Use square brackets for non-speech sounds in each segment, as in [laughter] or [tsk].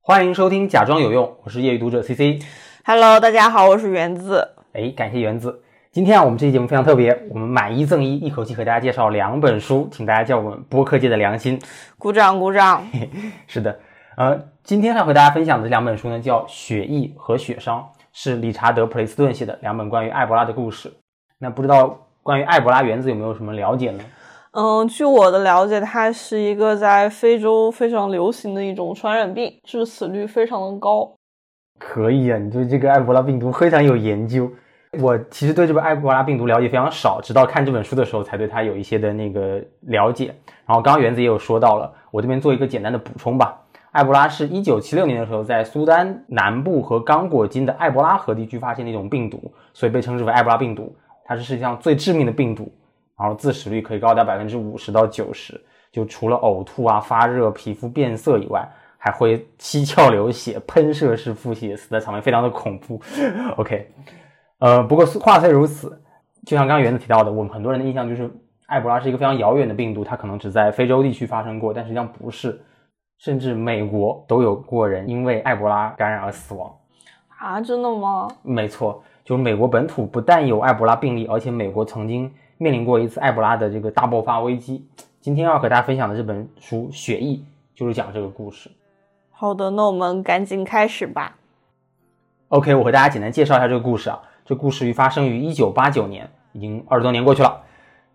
欢迎收听《假装有用》，我是业余读者 CC。Hello，大家好，我是园子。哎，感谢园子。今天啊，我们这期节目非常特别，我们买一赠一，一口气和大家介绍两本书，请大家叫我们播客界的良心。鼓掌鼓掌。[laughs] 是的，呃，今天要和大家分享的这两本书呢，叫《血疫》和《血伤》，是理查德·普雷斯顿写的两本关于埃博拉的故事。那不知道关于埃博拉原子有没有什么了解呢？嗯，据我的了解，它是一个在非洲非常流行的一种传染病，致死率非常的高。可以啊，你对这个埃博拉病毒非常有研究。我其实对这个埃博拉病毒了解非常少，直到看这本书的时候才对它有一些的那个了解。然后刚刚园子也有说到了，我这边做一个简单的补充吧。埃博拉是一九七六年的时候在苏丹南部和刚果金的埃博拉河地区发现的一种病毒，所以被称之为埃博拉病毒。它是世界上最致命的病毒，然后自死率可以高达百分之五十到九十。就除了呕吐啊、发热、皮肤变色以外，还会七窍流血、喷射式腹泻，死的场面非常的恐怖。OK。呃，不过话虽如此，就像刚刚园子提到的，我们很多人的印象就是埃博拉是一个非常遥远的病毒，它可能只在非洲地区发生过，但实际上不是，甚至美国都有过人因为埃博拉感染而死亡。啊，真的吗？没错，就是美国本土不但有埃博拉病例，而且美国曾经面临过一次埃博拉的这个大爆发危机。今天要和大家分享的这本书《血疫》就是讲这个故事。好的，那我们赶紧开始吧。OK，我和大家简单介绍一下这个故事啊。这故事于发生于一九八九年，已经二十多年过去了。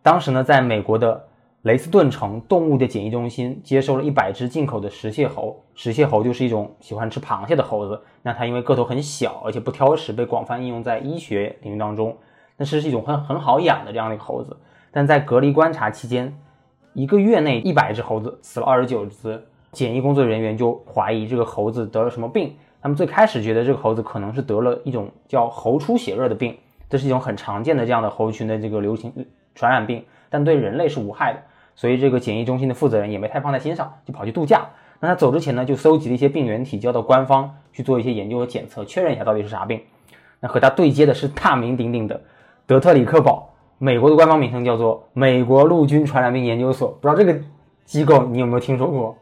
当时呢，在美国的雷斯顿城动物的检疫中心接收了一百只进口的石蟹猴。石蟹猴就是一种喜欢吃螃蟹的猴子。那它因为个头很小，而且不挑食，被广泛应用在医学领域当中。那是一种很很好养的这样的一个猴子。但在隔离观察期间，一个月内一百只猴子死了二十九只，检疫工作人员就怀疑这个猴子得了什么病。他们最开始觉得这个猴子可能是得了一种叫猴出血热的病，这是一种很常见的这样的猴群的这个流行传染病，但对人类是无害的，所以这个检疫中心的负责人也没太放在心上，就跑去度假。那他走之前呢，就搜集了一些病原体交到官方去做一些研究和检测，确认一下到底是啥病。那和他对接的是大名鼎鼎的德特里克堡，美国的官方名称叫做美国陆军传染病研究所，不知道这个机构你有没有听说过？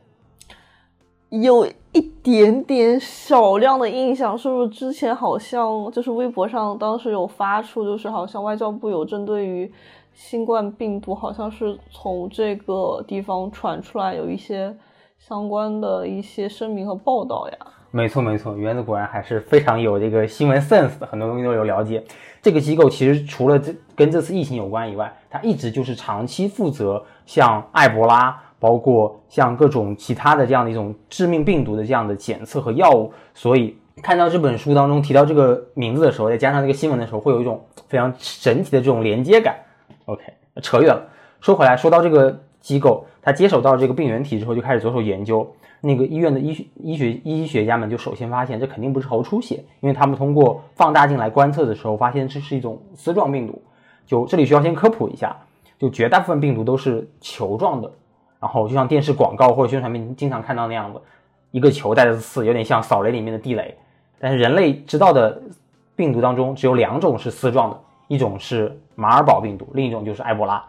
有一点点少量的印象，是不是之前好像就是微博上当时有发出，就是好像外交部有针对于新冠病毒，好像是从这个地方传出来有一些相关的一些声明和报道呀。没错没错，原子果然还是非常有这个新闻 sense 的，很多东西都有了解。这个机构其实除了这跟这次疫情有关以外，它一直就是长期负责像埃博拉。包括像各种其他的这样的一种致命病毒的这样的检测和药物，所以看到这本书当中提到这个名字的时候，再加上这个新闻的时候，会有一种非常神奇的这种连接感。OK，扯远了。说回来，说到这个机构，他接手到这个病原体之后，就开始着手研究。那个医院的医学医学医学家们就首先发现，这肯定不是猴出血，因为他们通过放大镜来观测的时候，发现这是一种丝状病毒。就这里需要先科普一下，就绝大部分病毒都是球状的。然后就像电视广告或者宣传片经常看到那样子，一个球带着刺，有点像扫雷里面的地雷。但是人类知道的病毒当中只有两种是丝状的，一种是马尔堡病毒，另一种就是埃博拉。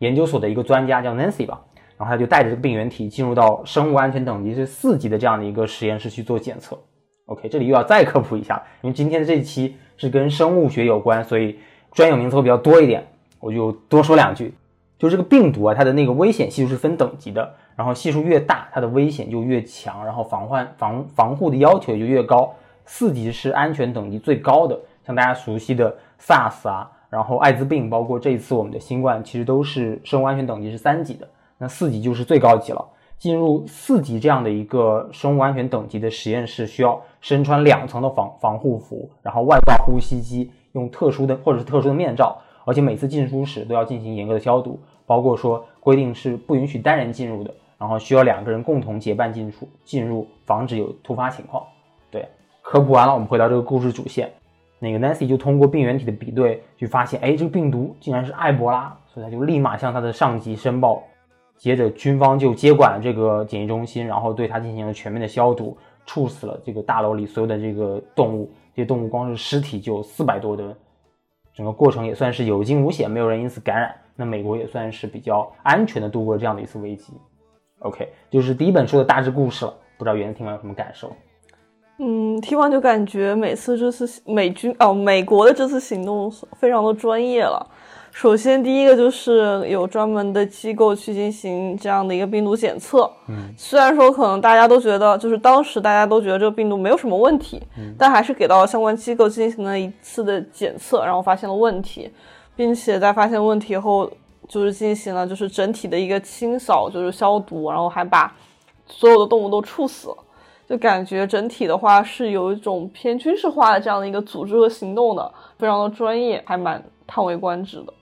研究所的一个专家叫 Nancy 吧，然后他就带着这个病原体进入到生物安全等级是四级的这样的一个实验室去做检测。OK，这里又要再科普一下，因为今天的这一期是跟生物学有关，所以专有名词会比较多一点，我就多说两句。就这个病毒啊，它的那个危险系数是分等级的，然后系数越大，它的危险就越强，然后防患防防护的要求也就越高。四级是安全等级最高的，像大家熟悉的 SARS 啊，然后艾滋病，包括这一次我们的新冠，其实都是生物安全等级是三级的，那四级就是最高级了。进入四级这样的一个生物安全等级的实验室，需要身穿两层的防防护服，然后外挂呼吸机，用特殊的或者是特殊的面罩。而且每次进出时都要进行严格的消毒，包括说规定是不允许单人进入的，然后需要两个人共同结伴进出进入，防止有突发情况。对，科普完了，我们回到这个故事主线。那个 Nancy 就通过病原体的比对，去发现，哎，这个病毒竟然是埃博拉，所以他就立马向他的上级申报。接着军方就接管了这个检疫中心，然后对它进行了全面的消毒，处死了这个大楼里所有的这个动物。这些动物光是尸体就有四百多吨。整个过程也算是有惊无险，没有人因此感染。那美国也算是比较安全的度过了这样的一次危机。OK，就是第一本书的大致故事了。不知道原听完有什么感受？嗯，听完就感觉每次这次美军哦，美国的这次行动非常的专业了。首先，第一个就是有专门的机构去进行这样的一个病毒检测。嗯，虽然说可能大家都觉得，就是当时大家都觉得这个病毒没有什么问题，但还是给到相关机构进行了一次的检测，然后发现了问题，并且在发现问题后，就是进行了就是整体的一个清扫，就是消毒，然后还把所有的动物都处死了。就感觉整体的话是有一种偏军事化的这样的一个组织和行动的，非常的专业，还蛮叹为观止的。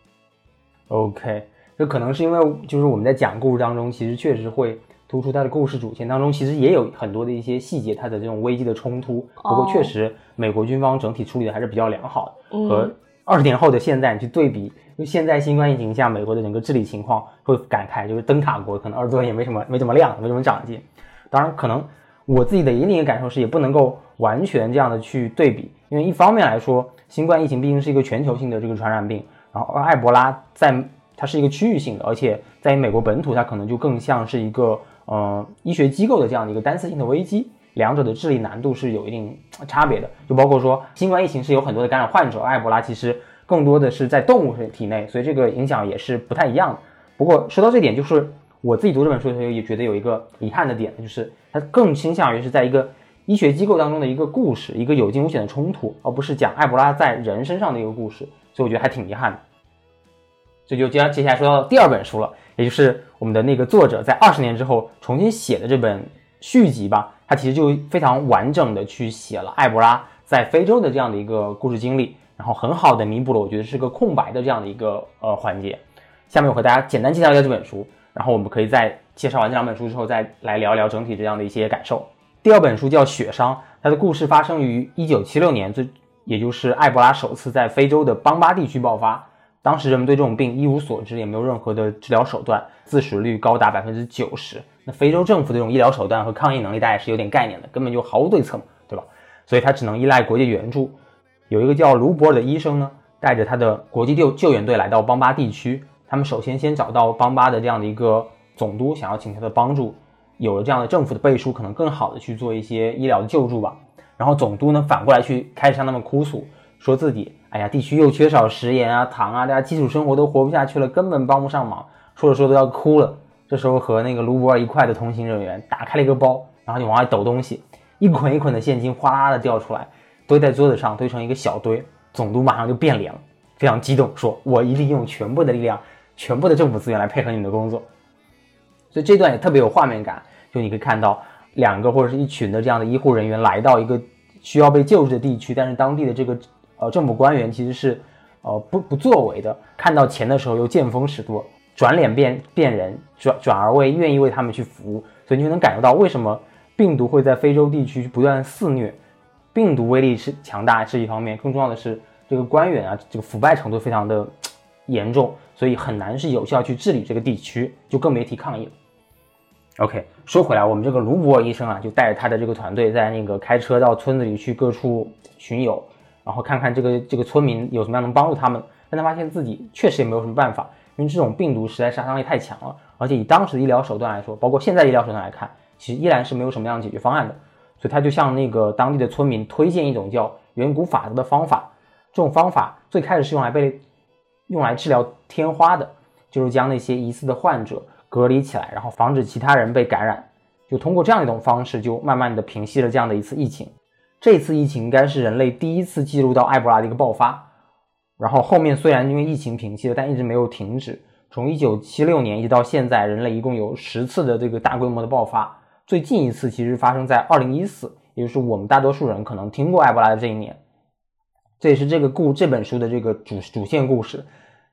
OK，这可能是因为就是我们在讲故事当中，其实确实会突出它的故事主线当中，其实也有很多的一些细节，它的这种危机的冲突。不过确实，美国军方整体处理的还是比较良好的。嗯和二十年后的现在你去对比，因为现在新冠疫情下美国的整个治理情况，会感慨就是灯塔国可能耳朵也没什么没怎么亮，没什么长进。当然，可能我自己的另一个感受是，也不能够完全这样的去对比，因为一方面来说，新冠疫情毕竟是一个全球性的这个传染病，然后而埃博拉在它是一个区域性的，而且在美国本土，它可能就更像是一个呃医学机构的这样的一个单次性的危机，两者的治理难度是有一定差别的。就包括说，新冠疫情是有很多的感染患者，埃博拉其实更多的是在动物体内，所以这个影响也是不太一样的。不过说到这点，就是我自己读这本书的时候也觉得有一个遗憾的点，就是它更倾向于是在一个医学机构当中的一个故事，一个有惊无险的冲突，而不是讲埃博拉在人身上的一个故事，所以我觉得还挺遗憾的。这就接接下来说到第二本书了，也就是我们的那个作者在二十年之后重新写的这本续集吧。他其实就非常完整的去写了埃博拉在非洲的这样的一个故事经历，然后很好的弥补了我觉得是个空白的这样的一个呃环节。下面我和大家简单介绍一下这本书，然后我们可以在介绍完这两本书之后再来聊一聊整体这样的一些感受。第二本书叫《血伤》，它的故事发生于一九七六年，最也就是埃博拉首次在非洲的邦巴地区爆发。当时人们对这种病一无所知，也没有任何的治疗手段，自死率高达百分之九十。那非洲政府的这种医疗手段和抗疫能力，大家也是有点概念的，根本就毫无对策嘛，对吧？所以他只能依赖国际援助。有一个叫卢博尔的医生呢，带着他的国际救救援队来到邦巴地区。他们首先先找到邦巴的这样的一个总督，想要请他的帮助。有了这样的政府的背书，可能更好的去做一些医疗的救助吧。然后总督呢，反过来去开始向他们哭诉，说自己，哎呀，地区又缺少食盐啊、糖啊，大家基础生活都活不下去了，根本帮不上忙。说着说着都要哭了。这时候和那个卢博尔一块的同行人员打开了一个包，然后就往外抖东西，一捆一捆的现金哗啦啦的掉出来，堆在桌子上，堆成一个小堆。总督马上就变脸了，非常激动，说：“我一定用全部的力量，全部的政府资源来配合你们的工作。”所以这段也特别有画面感，就你可以看到两个或者是一群的这样的医护人员来到一个需要被救治的地区，但是当地的这个呃政府官员其实是呃不不作为的，看到钱的时候又见风使舵，转脸变变人，转转而为愿意为他们去服务，所以你就能感受到为什么病毒会在非洲地区不断肆虐，病毒威力是强大是一方面，更重要的是这个官员啊这个腐败程度非常的 [tsk] 严重，所以很难是有效去治理这个地区，就更别提抗疫了。OK，说回来，我们这个卢博医生啊，就带着他的这个团队在那个开车到村子里去各处巡游，然后看看这个这个村民有什么样能帮助他们。但他发现自己确实也没有什么办法，因为这种病毒实在杀伤力太强了，而且以当时的医疗手段来说，包括现在医疗手段来看，其实依然是没有什么样的解决方案的。所以他就向那个当地的村民推荐一种叫远古法则的方法。这种方法最开始是用来被用来治疗天花的，就是将那些疑似的患者隔离起来，然后防止其他人被感染。就通过这样一种方式，就慢慢的平息了这样的一次疫情。这次疫情应该是人类第一次记录到埃博拉的一个爆发。然后后面虽然因为疫情平息了，但一直没有停止。从一九七六年一直到现在，人类一共有十次的这个大规模的爆发。最近一次其实发生在二零一四，也就是我们大多数人可能听过埃博拉的这一年。这也是这个故这本书的这个主主线故事。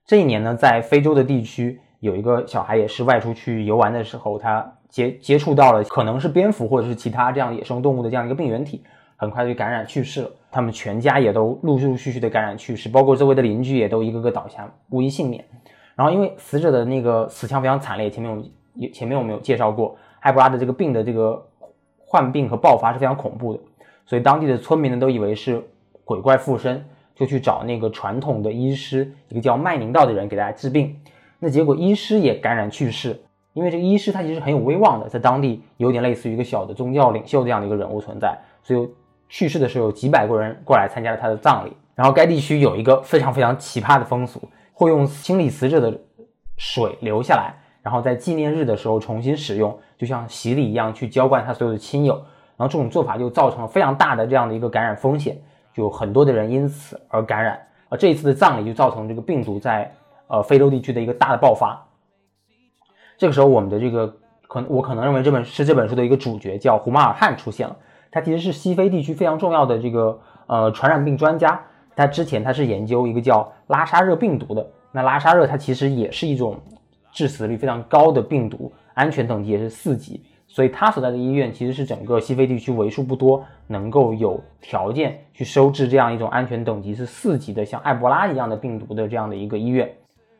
这一年呢，在非洲的地区，有一个小孩也是外出去游玩的时候，他接接触到了可能是蝙蝠或者是其他这样野生动物的这样一个病原体，很快就感染去世了。他们全家也都陆陆续续的感染去世，包括周围的邻居也都一个个倒下，无一幸免。然后因为死者的那个死相非常惨烈，前面我们也前面我们有介绍过，埃博拉的这个病的这个患病和爆发是非常恐怖的，所以当地的村民呢都以为是鬼怪附身，就去找那个传统的医师，一个叫麦宁道的人给大家治病。那结果医师也感染去世，因为这个医师他其实很有威望的，在当地有点类似于一个小的宗教领袖这样的一个人物存在，所以去世的时候有几百个人过来参加了他的葬礼。然后该地区有一个非常非常奇葩的风俗，会用清理死者的水留下来，然后在纪念日的时候重新使用，就像洗礼一样去浇灌他所有的亲友。然后这种做法就造成了非常大的这样的一个感染风险，就很多的人因此而感染。而这一次的葬礼就造成这个病毒在呃非洲地区的一个大的爆发。这个时候，我们的这个可我可能认为这本是这本书的一个主角，叫胡马尔汉出现了。他其实是西非地区非常重要的这个呃传染病专家。他之前他是研究一个叫拉沙热病毒的。那拉沙热它其实也是一种致死率非常高的病毒，安全等级也是四级。所以他所在的医院其实是整个西非地区为数不多能够有条件去收治这样一种安全等级是四级的，像埃博拉一样的病毒的这样的一个医院。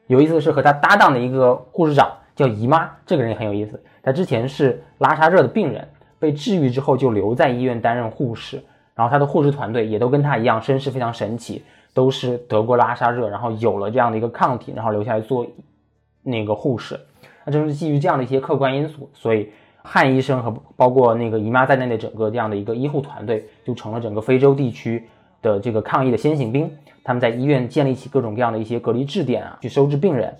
有意思的是，和他搭档的一个护士长叫姨妈，这个人也很有意思。他之前是拉沙热的病人，被治愈之后就留在医院担任护士。然后他的护士团队也都跟他一样，身世非常神奇，都是得过拉沙热，然后有了这样的一个抗体，然后留下来做那个护士。那正是基于这样的一些客观因素，所以。汉医生和包括那个姨妈在内的整个这样的一个医护团队，就成了整个非洲地区的这个抗疫的先行兵。他们在医院建立起各种各样的一些隔离质点啊，去收治病人。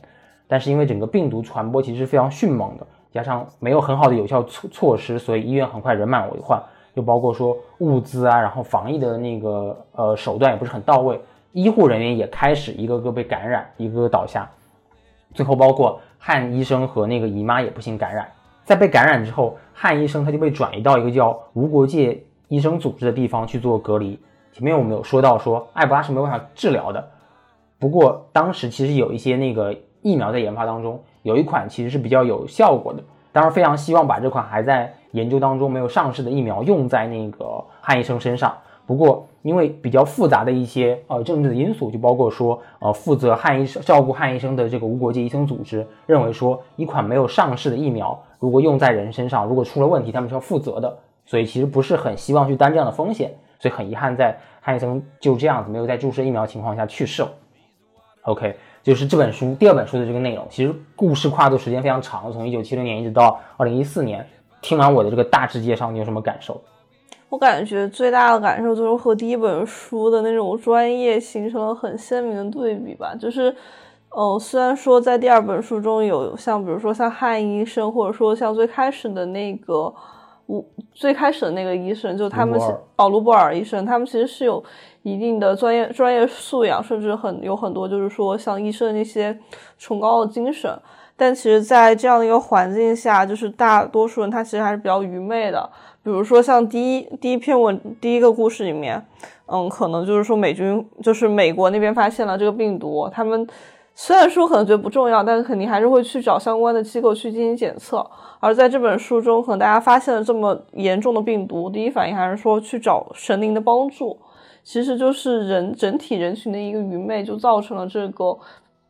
但是因为整个病毒传播其实是非常迅猛的，加上没有很好的有效措措施，所以医院很快人满为患。又包括说物资啊，然后防疫的那个呃手段也不是很到位，医护人员也开始一个个被感染，一个个倒下。最后包括汉医生和那个姨妈也不幸感染。在被感染之后，汉医生他就被转移到一个叫无国界医生组织的地方去做隔离。前面我们有说到，说埃博拉是没有办法治疗的。不过当时其实有一些那个疫苗在研发当中，有一款其实是比较有效果的。当然非常希望把这款还在研究当中没有上市的疫苗用在那个汉医生身上。不过，因为比较复杂的一些呃政治的因素，就包括说呃负责汉医生照顾汉医生的这个无国界医生组织认为说一款没有上市的疫苗如果用在人身上，如果出了问题，他们是要负责的，所以其实不是很希望去担这样的风险，所以很遗憾在汉医生就这样子没有在注射疫苗情况下去世了。OK，就是这本书第二本书的这个内容，其实故事跨度时间非常长，从一九七零年一直到二零一四年。听完我的这个大致介绍，你有什么感受？我感觉最大的感受就是和第一本书的那种专业形成了很鲜明的对比吧。就是，呃，虽然说在第二本书中有像比如说像汉医生，或者说像最开始的那个，我最开始的那个医生，就他们哦，卢布尔医生，他们其实是有一定的专业专业素养，甚至很有很多就是说像医生的那些崇高的精神。但其实，在这样的一个环境下，就是大多数人他其实还是比较愚昧的。比如说，像第一第一篇文第一个故事里面，嗯，可能就是说美军就是美国那边发现了这个病毒，他们虽然说可能觉得不重要，但是肯定还是会去找相关的机构去进行检测。而在这本书中，可能大家发现了这么严重的病毒，第一反应还是说去找神灵的帮助。其实就是人整体人群的一个愚昧，就造成了这个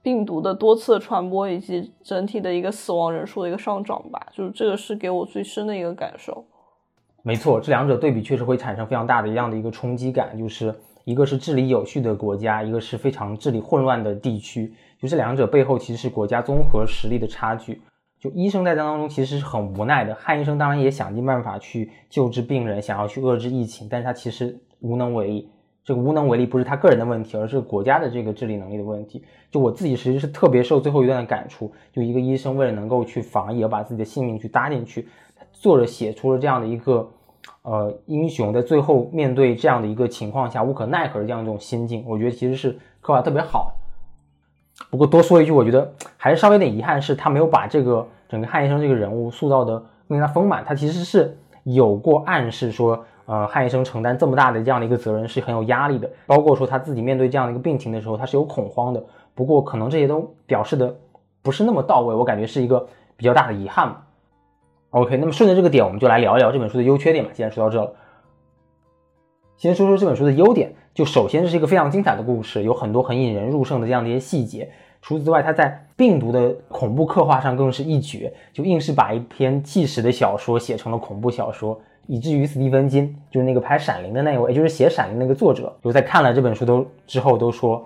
病毒的多次传播以及整体的一个死亡人数的一个上涨吧。就是这个是给我最深的一个感受。没错，这两者对比确实会产生非常大的一样的一个冲击感，就是一个是治理有序的国家，一个是非常治理混乱的地区，就这两者背后其实是国家综合实力的差距。就医生在当当中其实是很无奈的，汉医生当然也想尽办法去救治病人，想要去遏制疫情，但是他其实无能为力。这个无能为力不是他个人的问题，而是国家的这个治理能力的问题。就我自己其实是特别受最后一段的感触，就一个医生为了能够去防疫，而把自己的性命去搭进去。作者写出了这样的一个，呃，英雄在最后面对这样的一个情况下无可奈何的这样一种心境，我觉得其实是刻画特别好。不过多说一句，我觉得还是稍微有点遗憾，是他没有把这个整个汉医生这个人物塑造的更加丰满。他其实是有过暗示说，呃，汉医生承担这么大的这样的一个责任是很有压力的，包括说他自己面对这样的一个病情的时候，他是有恐慌的。不过可能这些都表示的不是那么到位，我感觉是一个比较大的遗憾。OK，那么顺着这个点，我们就来聊一聊这本书的优缺点吧。既然说到这了，先说说这本书的优点。就首先是一个非常精彩的故事，有很多很引人入胜的这样的一些细节。除此之外，它在病毒的恐怖刻画上更是一绝，就硬是把一篇纪实的小说写成了恐怖小说，以至于斯蒂芬金就是那个拍《闪灵》的那位，也就是写《闪灵》那个作者，就在看了这本书都之后都说，《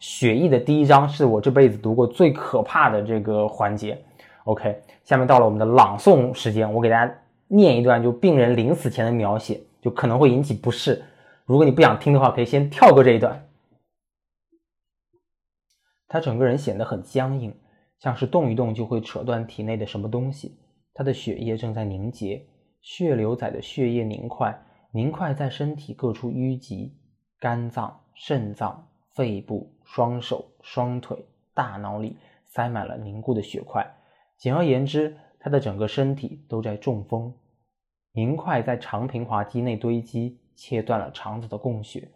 血翼》的第一章是我这辈子读过最可怕的这个环节。OK，下面到了我们的朗诵时间，我给大家念一段就病人临死前的描写，就可能会引起不适。如果你不想听的话，可以先跳过这一段。他整个人显得很僵硬，像是动一动就会扯断体内的什么东西。他的血液正在凝结，血流载的血液凝块，凝块在身体各处淤积，肝脏、肾脏、肺部、双手、双腿、大脑里塞满了凝固的血块。简而言之，他的整个身体都在中风。凝块在肠平滑肌内堆积，切断了肠子的供血，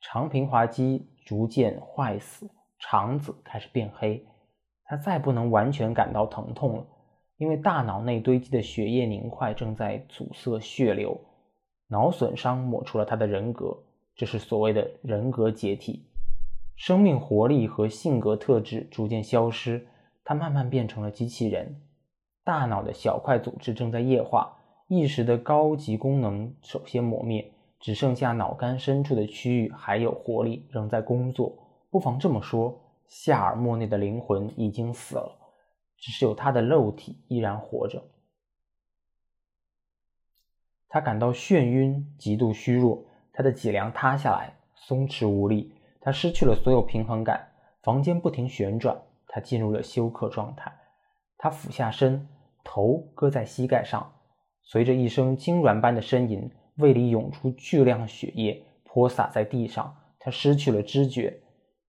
肠平滑肌逐渐坏死。肠子开始变黑，他再不能完全感到疼痛了，因为大脑内堆积的血液凝块正在阻塞血流。脑损伤抹除了他的人格，这是所谓的人格解体。生命活力和性格特质逐渐消失，他慢慢变成了机器人。大脑的小块组织正在液化，意识的高级功能首先磨灭，只剩下脑干深处的区域还有活力，仍在工作。不妨这么说，夏尔·莫内的灵魂已经死了，只是有他的肉体依然活着。他感到眩晕，极度虚弱，他的脊梁塌下来，松弛无力，他失去了所有平衡感。房间不停旋转，他进入了休克状态。他俯下身，头搁在膝盖上，随着一声痉挛般的呻吟，胃里涌出巨量血液，泼洒在地上。他失去了知觉。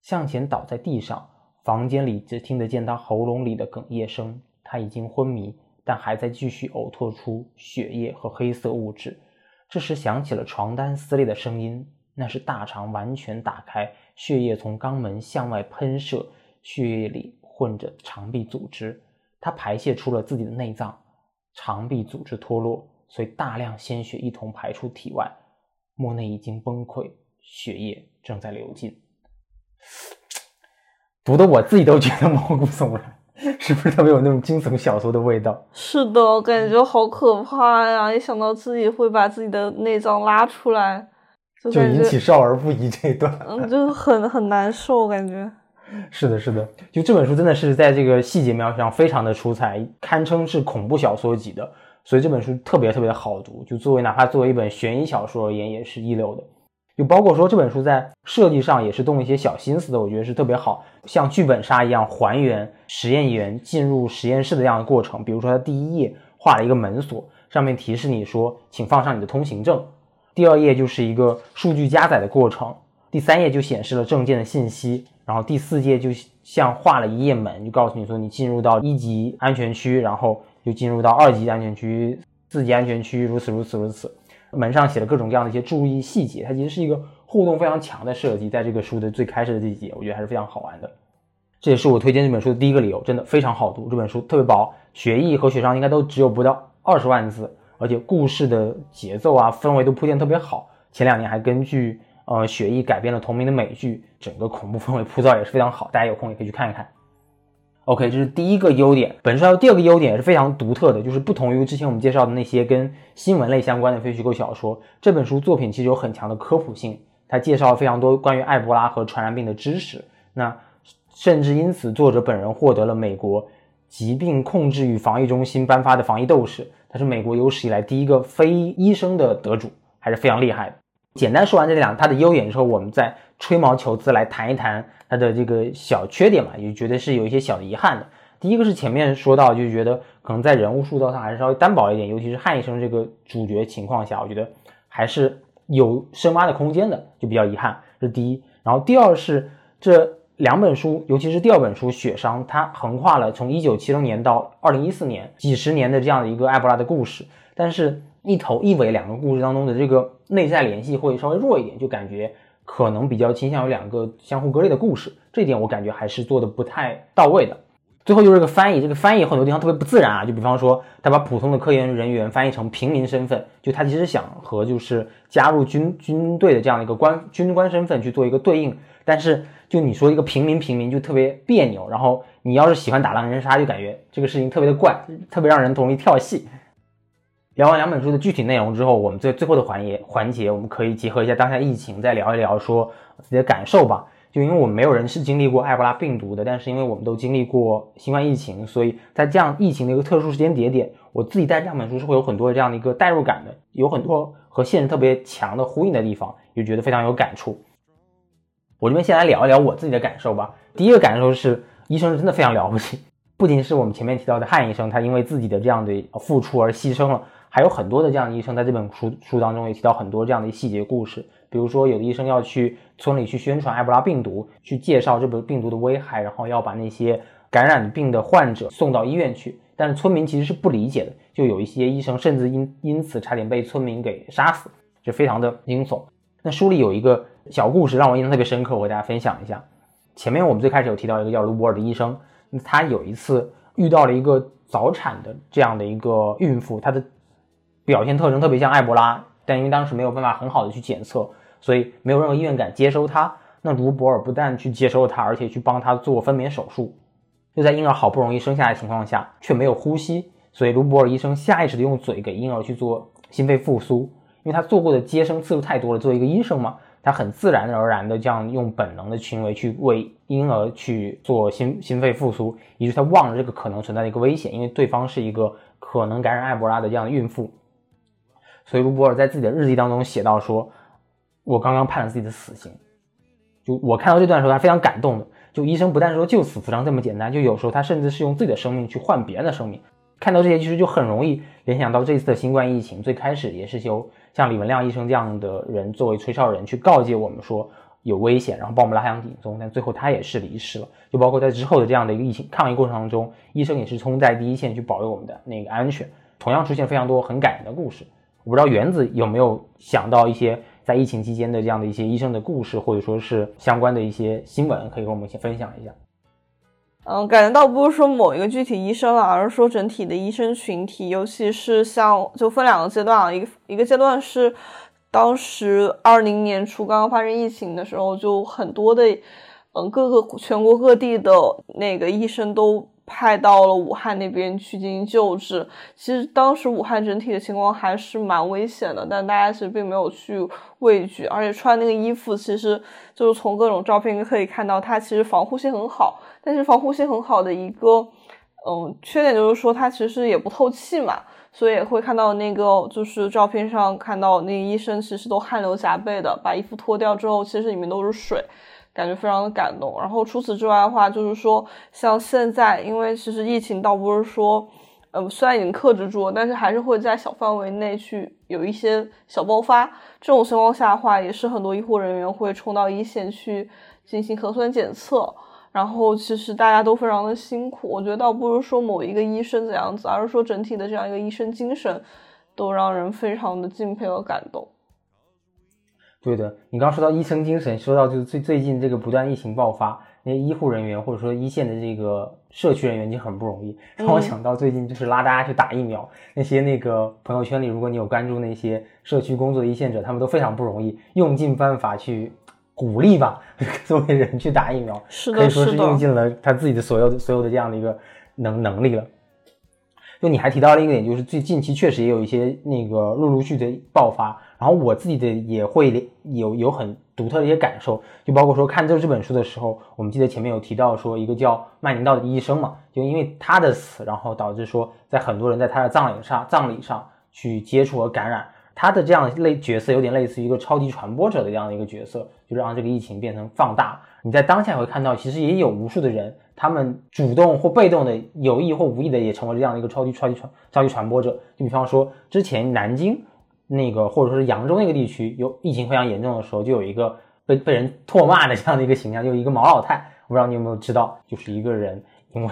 向前倒在地上，房间里只听得见他喉咙里的哽咽声。他已经昏迷，但还在继续呕吐出血液和黑色物质。这时响起了床单撕裂的声音，那是大肠完全打开，血液从肛门向外喷射，血液里混着肠壁组织。他排泄出了自己的内脏，肠壁组织脱落，随大量鲜血一同排出体外。莫内已经崩溃，血液正在流尽。读的我自己都觉得毛骨悚然，是不是特别有那种惊悚小说的味道？是的，感觉好可怕呀！一想到自己会把自己的内脏拉出来，就就引起少儿不宜这一段，嗯，[laughs] 就很很难受，感觉。是的，是的，就这本书真的是在这个细节描写上非常的出彩，堪称是恐怖小说级的，所以这本书特别特别的好读，就作为哪怕作为一本悬疑小说而言，也是一流的。就包括说这本书在设计上也是动一些小心思的，我觉得是特别好，像剧本杀一样还原实验员进入实验室的这样的过程。比如说，他第一页画了一个门锁，上面提示你说，请放上你的通行证。第二页就是一个数据加载的过程，第三页就显示了证件的信息，然后第四页就像画了一页门，就告诉你说你进入到一级安全区，然后又进入到二级安全区、四级安全区，如此如此如此。门上写了各种各样的一些注意细节，它其实是一个互动非常强的设计。在这个书的最开始的这几节，我觉得还是非常好玩的。这也是我推荐这本书的第一个理由，真的非常好读。这本书特别薄，血意和血伤应该都只有不到二十万字，而且故事的节奏啊、氛围都铺垫特别好。前两年还根据呃雪意改编了同名的美剧，整个恐怖氛围铺造也是非常好，大家有空也可以去看一看。OK，这是第一个优点。本书还有第二个优点也是非常独特的，就是不同于之前我们介绍的那些跟新闻类相关的非虚构小说，这本书作品其实有很强的科普性，它介绍了非常多关于埃博拉和传染病的知识。那甚至因此，作者本人获得了美国疾病控制与防疫中心颁发的防疫斗士，他是美国有史以来第一个非医生的得主，还是非常厉害的。简单说完这两它的优点之后，我们再吹毛求疵来谈一谈它的这个小缺点嘛，也觉得是有一些小遗憾的。第一个是前面说到，就觉得可能在人物塑造上还是稍微单薄一点，尤其是汉医生这个主角情况下，我觉得还是有深挖的空间的，就比较遗憾。这是第一。然后第二是这两本书，尤其是第二本书《血伤》，它横跨了从一九七零年到二零一四年几十年的这样的一个埃博拉的故事，但是。一头一尾两个故事当中的这个内在联系会稍微弱一点，就感觉可能比较倾向于两个相互割裂的故事，这一点我感觉还是做的不太到位的。最后就是这个翻译，这个翻译很多地方特别不自然啊，就比方说他把普通的科研人员翻译成平民身份，就他其实想和就是加入军军队的这样的一个官军官身份去做一个对应，但是就你说一个平民平民就特别别扭，然后你要是喜欢打狼人杀，就感觉这个事情特别的怪，特别让人容易跳戏。聊完两本书的具体内容之后，我们最最后的环节环节，我们可以结合一下当下疫情，再聊一聊说自己的感受吧。就因为我们没有人是经历过埃博拉病毒的，但是因为我们都经历过新冠疫情，所以在这样疫情的一个特殊时间节点，我自己带这两本书是会有很多这样的一个代入感的，有很多和现实特别强的呼应的地方，也觉得非常有感触。我这边先来聊一聊我自己的感受吧。第一个感受是，医生真的非常了不起，不仅是我们前面提到的汉医生，他因为自己的这样的付出而牺牲了，还有很多的这样的医生在这本书书当中也提到很多这样的细节故事。比如说，有的医生要去村里去宣传埃博拉病毒，去介绍这个病毒的危害，然后要把那些感染病的患者送到医院去。但是村民其实是不理解的，就有一些医生甚至因因此差点被村民给杀死，就非常的惊悚。那书里有一个小故事让我印象特别深刻，我给大家分享一下。前面我们最开始有提到一个叫卢博尔的医生，他有一次遇到了一个早产的这样的一个孕妇，她的表现特征特别像埃博拉，但因为当时没有办法很好的去检测。所以没有任何医院敢接收他。那卢博尔不但去接收他，而且去帮他做分娩手术。就在婴儿好不容易生下来的情况下，却没有呼吸，所以卢博尔医生下意识的用嘴给婴儿去做心肺复苏。因为他做过的接生次数太多了，作为一个医生嘛，他很自然而然的这样用本能的行为去为婴儿去做心心肺复苏，以致他忘了这个可能存在的一个危险，因为对方是一个可能感染埃博拉的这样的孕妇。所以卢博尔在自己的日记当中写到说。我刚刚判了自己的死刑，就我看到这段时候，他非常感动的。就医生不但说救死扶伤这么简单，就有时候他甚至是用自己的生命去换别人的生命。看到这些，其实就很容易联想到这次的新冠疫情。最开始也是由像李文亮医生这样的人作为吹哨人去告诫我们说有危险，然后帮我们拉响警钟，但最后他也是离世了。就包括在之后的这样的一个疫情抗疫过程当中，医生也是冲在第一线去保卫我们的那个安全。同样出现非常多很感人的故事。我不知道原子有没有想到一些。在疫情期间的这样的一些医生的故事，或者说是相关的一些新闻，可以跟我们一起分享一下。嗯，感觉倒不是说某一个具体医生了，而是说整体的医生群体，尤其是像就分两个阶段啊，一个一个阶段是当时二零年初刚刚发生疫情的时候，就很多的嗯各个全国各地的那个医生都。派到了武汉那边去进行救治。其实当时武汉整体的情况还是蛮危险的，但大家其实并没有去畏惧，而且穿那个衣服，其实就是从各种照片可以看到，它其实防护性很好。但是防护性很好的一个，嗯，缺点就是说它其实也不透气嘛，所以会看到那个就是照片上看到那个医生其实都汗流浃背的，把衣服脱掉之后，其实里面都是水。感觉非常的感动。然后除此之外的话，就是说，像现在，因为其实疫情倒不是说，嗯，虽然已经克制住了，但是还是会在小范围内去有一些小爆发。这种情况下的话，也是很多医护人员会冲到一线去进行核酸检测。然后其实大家都非常的辛苦。我觉得倒不是说某一个医生怎样子，而是说整体的这样一个医生精神，都让人非常的敬佩和感动。对的，你刚刚说到医生精神，说到就是最最近这个不断疫情爆发，那些医护人员或者说一线的这个社区人员已经很不容易。让我想到最近就是拉大家去打疫苗，那些那个朋友圈里，如果你有关注那些社区工作的一线者，他们都非常不容易，用尽办法去鼓励吧，[laughs] 作为人去打疫苗，可以说是用尽了他自己的所有的所有的这样的一个能能力了。就你还提到了一个点，就是最近期确实也有一些那个陆陆续的爆发。然后我自己的也会有有很独特的一些感受，就包括说看这这本书的时候，我们记得前面有提到说一个叫曼宁道的医生嘛，就因为他的死，然后导致说在很多人在他的葬礼上葬礼上去接触和感染，他的这样类角色有点类似于一个超级传播者的这样的一个角色，就是让这个疫情变成放大。你在当下会看到，其实也有无数的人，他们主动或被动的、有意或无意的也成为这样的一个超级超级传超级传播者。就比方说之前南京。那个或者说是扬州那个地区有疫情非常严重的时候，就有一个被被人唾骂的这样的一个形象，就一个毛老太，我不知道你有没有知道，就是一个人因为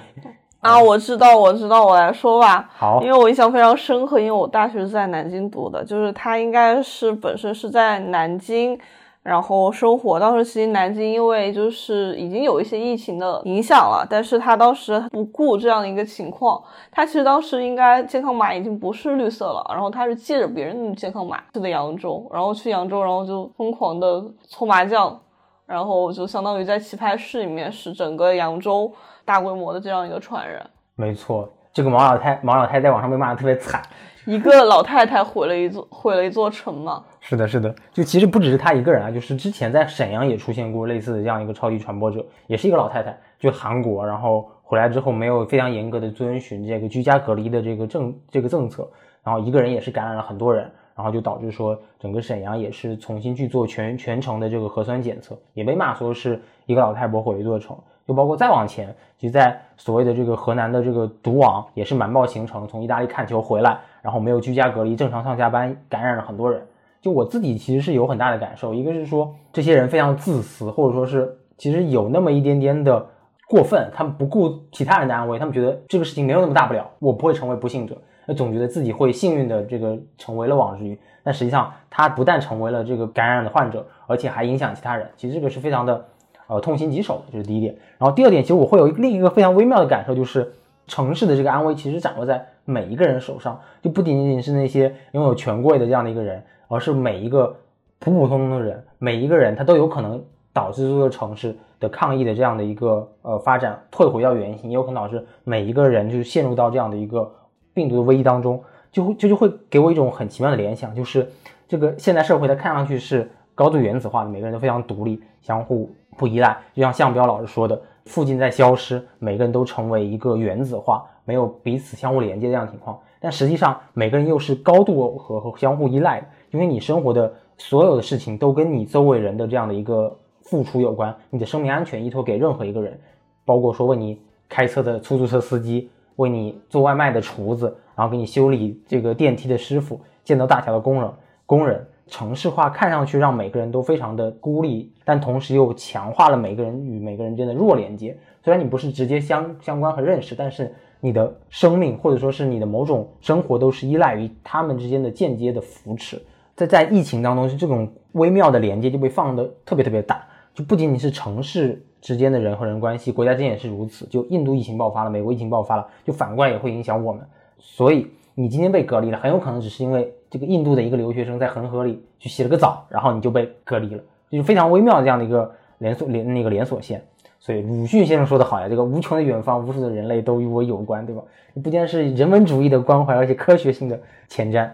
啊，我知道，我知道，我来说吧。好，因为我印象非常深刻，因为我大学是在南京读的，就是他应该是本身是在南京。然后生活当时其实南京因为就是已经有一些疫情的影响了，但是他当时不顾这样的一个情况，他其实当时应该健康码已经不是绿色了，然后他是借着别人的健康码去的扬州，然后去扬州，然后就疯狂的搓麻将，然后就相当于在棋牌室里面是整个扬州大规模的这样一个传染。没错，这个毛老太毛老太在网上被骂的特别惨。一个老太太毁了一座毁了一座城嘛。是的，是的，就其实不只是她一个人啊，就是之前在沈阳也出现过类似的这样一个超级传播者，也是一个老太太，就韩国，然后回来之后没有非常严格的遵循这个居家隔离的这个政这个政策，然后一个人也是感染了很多人，然后就导致说整个沈阳也是重新去做全全程的这个核酸检测，也被骂说是一个老太婆毁一座城。就包括再往前，其实在所谓的这个河南的这个毒王也是瞒报行程，从意大利看球回来，然后没有居家隔离，正常上下班，感染了很多人。就我自己其实是有很大的感受，一个是说这些人非常自私，或者说是其实有那么一点点的过分，他们不顾其他人的安危，他们觉得这个事情没有那么大不了，我不会成为不幸者，那总觉得自己会幸运的这个成为了网之鱼，但实际上他不但成为了这个感染的患者，而且还影响其他人，其实这个是非常的。呃，痛心疾首的，这是第一点。然后第二点，其实我会有另一个非常微妙的感受，就是城市的这个安危其实掌握在每一个人手上，就不仅仅是那些拥有权贵的这样的一个人，而是每一个普普通通的人，每一个人他都有可能导致这座城市的抗议的这样的一个呃发展退回到原形，也有可能导致每一个人就是陷入到这样的一个病毒的危机当中，就会这就会给我一种很奇妙的联想，就是这个现代社会它看上去是高度原子化的，每个人都非常独立，相互。不依赖，就像向彪老师说的，附近在消失，每个人都成为一个原子化，没有彼此相互连接这样的情况。但实际上，每个人又是高度和和相互依赖的，因为你生活的所有的事情都跟你周围人的这样的一个付出有关。你的生命安全依托给任何一个人，包括说为你开车的出租车司机，为你做外卖的厨子，然后给你修理这个电梯的师傅，建造大桥的工人，工人。城市化看上去让每个人都非常的孤立，但同时又强化了每个人与每个人之间的弱连接。虽然你不是直接相相关和认识，但是你的生命或者说是你的某种生活都是依赖于他们之间的间接的扶持。在在疫情当中，是这种微妙的连接就被放的特别特别大，就不仅仅是城市之间的人和人关系，国家之间也是如此。就印度疫情爆发了，美国疫情爆发了，就反过来也会影响我们。所以你今天被隔离了，很有可能只是因为。这个印度的一个留学生在恒河里去洗了个澡，然后你就被隔离了，就是非常微妙的这样的一个连锁连那个连锁线。所以鲁迅先生说的好呀，这个无穷的远方，无数的人类都与我有关，对吧？不仅是人文主义的关怀，而且科学性的前瞻。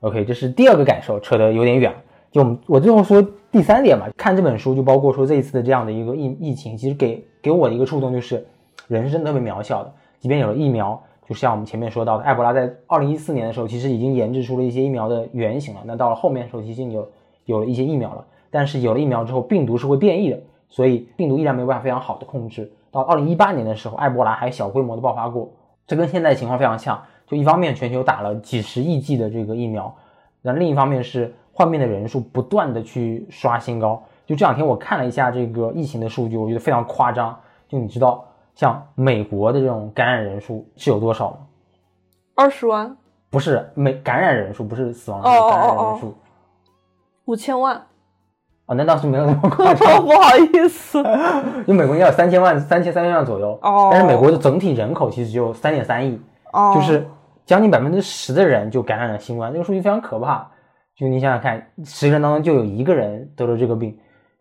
OK，这是第二个感受，扯得有点远。就我们我最后说第三点嘛，看这本书就包括说这一次的这样的一个疫疫情，其实给给我的一个触动就是，人生特别渺小的，即便有了疫苗。就像我们前面说到的，埃博拉在二零一四年的时候，其实已经研制出了一些疫苗的原型了。那到了后面的时候，其实有有了一些疫苗了。但是有了疫苗之后，病毒是会变异的，所以病毒依然没有办法非常好的控制。到二零一八年的时候，埃博拉还小规模的爆发过，这跟现在情况非常像。就一方面全球打了几十亿剂的这个疫苗，那另一方面是患病的人数不断的去刷新高。就这两天我看了一下这个疫情的数据，我觉得非常夸张。就你知道。像美国的这种感染人数是有多少吗？二十万？不是，美感染人数不是死亡人数，感染人数五千万。哦，那倒是没有那么夸张。[laughs] 不好意思，[laughs] 因为美国应该有三千万、三千三千万左右。哦。但是美国的整体人口其实只有三点三亿。哦。就是将近百分之十的人就感染了新冠，这个数据非常可怕。就你想想看，十个人当中就有一个人得了这个病，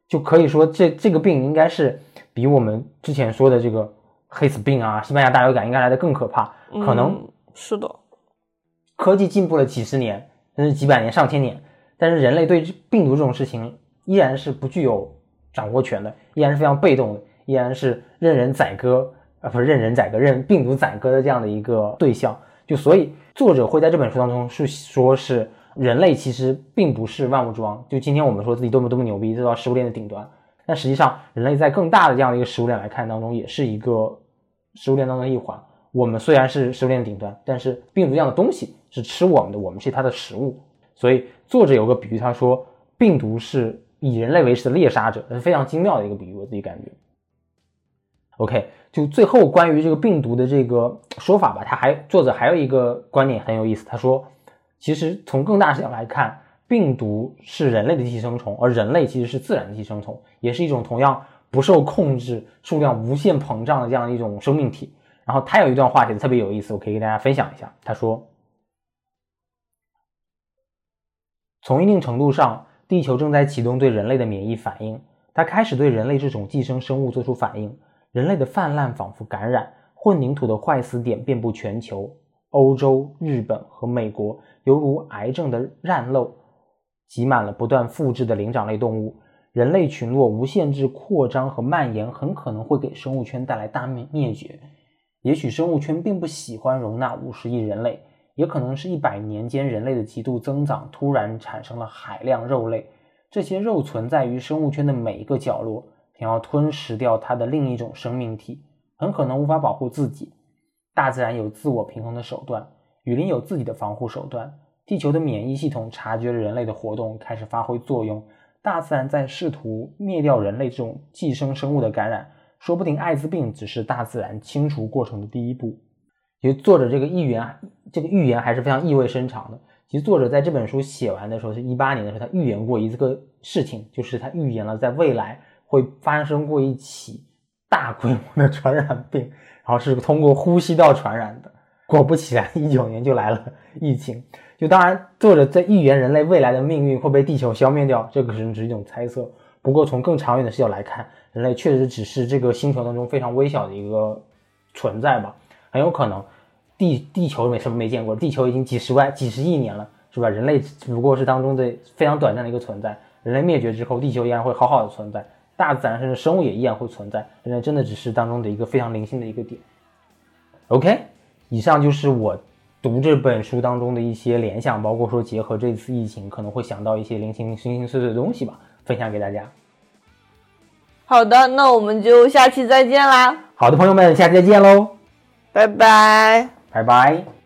就可以说这这个病应该是比我们之前说的这个。黑死病啊，西班牙大流感应该来的更可怕，可能是的。科技进步了几十年，甚至几百年、上千年，但是人类对病毒这种事情依然是不具有掌握权的，依然是非常被动的，依然是任人宰割啊，不是任人宰割，任病毒宰割的这样的一个对象。就所以，作者会在这本书当中是说，是人类其实并不是万物之王。就今天我们说自己多么多么牛逼，做到食物链的顶端。但实际上，人类在更大的这样的一个食物链来看当中，也是一个食物链当中的一环。我们虽然是食物链顶端，但是病毒这样的东西是吃我们的，我们是它的食物。所以作者有个比喻，他说病毒是以人类为食的猎杀者，是非常精妙的一个比喻。我自己感觉。OK，就最后关于这个病毒的这个说法吧，他还作者还有一个观点很有意思，他说，其实从更大视角来看。病毒是人类的寄生虫，而人类其实是自然的寄生虫，也是一种同样不受控制、数量无限膨胀的这样一种生命体。然后他有一段话写的特别有意思，我可以给大家分享一下。他说：“从一定程度上，地球正在启动对人类的免疫反应，它开始对人类这种寄生生物做出反应。人类的泛滥仿佛感染，混凝土的坏死点遍布全球。欧洲、日本和美国，犹如癌症的烂漏，挤满了不断复制的灵长类动物。人类群落无限制扩张和蔓延，很可能会给生物圈带来大灭灭绝。也许生物圈并不喜欢容纳五十亿人类，也可能是一百年间人类的极度增长突然产生了海量肉类。这些肉存在于生物圈的每一个角落，想要吞噬掉它的另一种生命体，很可能无法保护自己。大自然有自我平衡的手段，雨林有自己的防护手段。地球的免疫系统察觉了人类的活动，开始发挥作用。大自然在试图灭掉人类这种寄生生物的感染，说不定艾滋病只是大自然清除过程的第一步。其实作者这个预言，这个预言还是非常意味深长的。其实作者在这本书写完的时候，是一八年的时候，他预言过一个事情，就是他预言了在未来会发生过一起大规模的传染病，然后是通过呼吸道传染的。果不其然，一九年就来了疫情。就当然，作者在预言人类未来的命运会被地球消灭掉，这个是只是一种猜测。不过从更长远的视角来看，人类确实只是这个星球当中非常微小的一个存在吧。很有可能地地球没什么没见过，地球已经几十万几十亿年了，是吧？人类只不过是当中的非常短暂的一个存在。人类灭绝之后，地球依然会好好的存在，大自然甚至生物也依然会存在。人类真的只是当中的一个非常零星的一个点。OK，以上就是我。读这本书当中的一些联想，包括说结合这次疫情，可能会想到一些零星、零零碎碎的东西吧，分享给大家。好的，那我们就下期再见啦！好的，朋友们，下期再见喽，拜拜，拜拜。